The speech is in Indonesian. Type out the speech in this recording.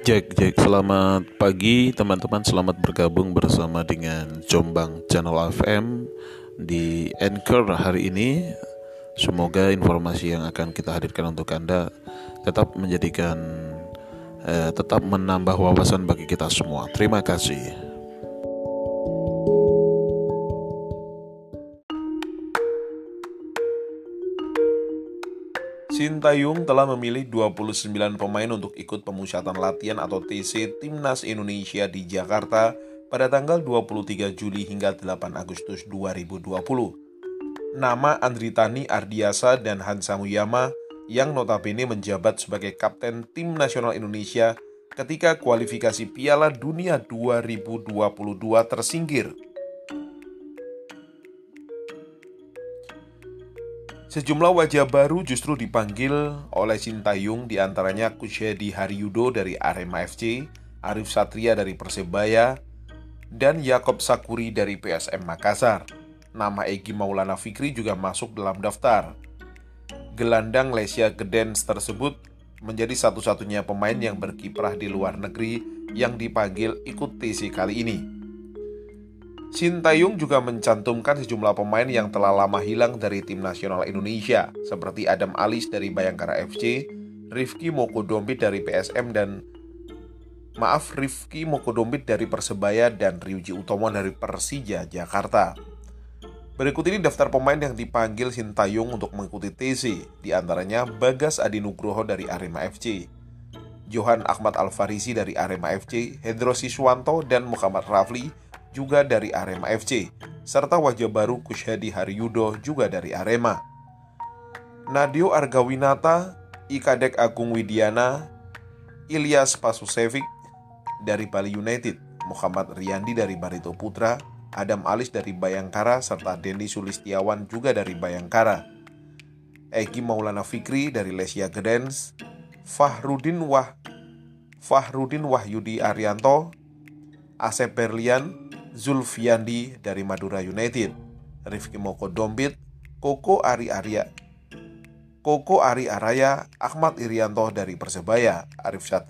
Jack, Jack, selamat pagi teman-teman, selamat bergabung bersama dengan Jombang Channel FM di Anchor hari ini. Semoga informasi yang akan kita hadirkan untuk Anda tetap menjadikan, eh, tetap menambah wawasan bagi kita semua. Terima kasih. Sintayong telah memilih 29 pemain untuk ikut pemusatan latihan atau TC Timnas Indonesia di Jakarta pada tanggal 23 Juli hingga 8 Agustus 2020. Nama Andri Tani Ardiasa dan Hansa Muyama yang notabene menjabat sebagai kapten tim nasional Indonesia ketika kualifikasi Piala Dunia 2022 tersingkir Sejumlah wajah baru justru dipanggil oleh Sintayong di antaranya Kusyedi Haryudo dari Arema FC, Arif Satria dari Persebaya, dan Yakob Sakuri dari PSM Makassar. Nama Egi Maulana Fikri juga masuk dalam daftar. Gelandang Lesia Gedens tersebut menjadi satu-satunya pemain yang berkiprah di luar negeri yang dipanggil ikut TC kali ini. Shin Taeyong juga mencantumkan sejumlah pemain yang telah lama hilang dari tim nasional Indonesia, seperti Adam Alis dari Bayangkara FC, Rifki Mokodombit dari PSM dan maaf Rifki Mokodombit dari Persebaya dan Ryuji Utomo dari Persija Jakarta. Berikut ini daftar pemain yang dipanggil Shin Taeyong untuk mengikuti TC, di antaranya Bagas Adi Nugroho dari Arema FC, Johan Ahmad Alfarisi dari Arema FC, Hendro Siswanto dan Muhammad Rafli juga dari Arema FC, serta wajah baru Kushadi Haryudo juga dari Arema. Nadio Argawinata, Ikadek Agung Widiana, Ilyas Pasusevic dari Bali United, Muhammad Riyandi dari Barito Putra, Adam Alis dari Bayangkara, serta Dendi Sulistiawan juga dari Bayangkara. Egi Maulana Fikri dari Lesia Gedens, Fahrudin Wah Fahrudin Wahyudi Arianto, Asep Berlian, Zulfiandi dari Madura United, Rifki Moko Dombit, Koko Ari Arya, Koko Ari Araya, Ahmad Irianto dari Persebaya, Arif, Sat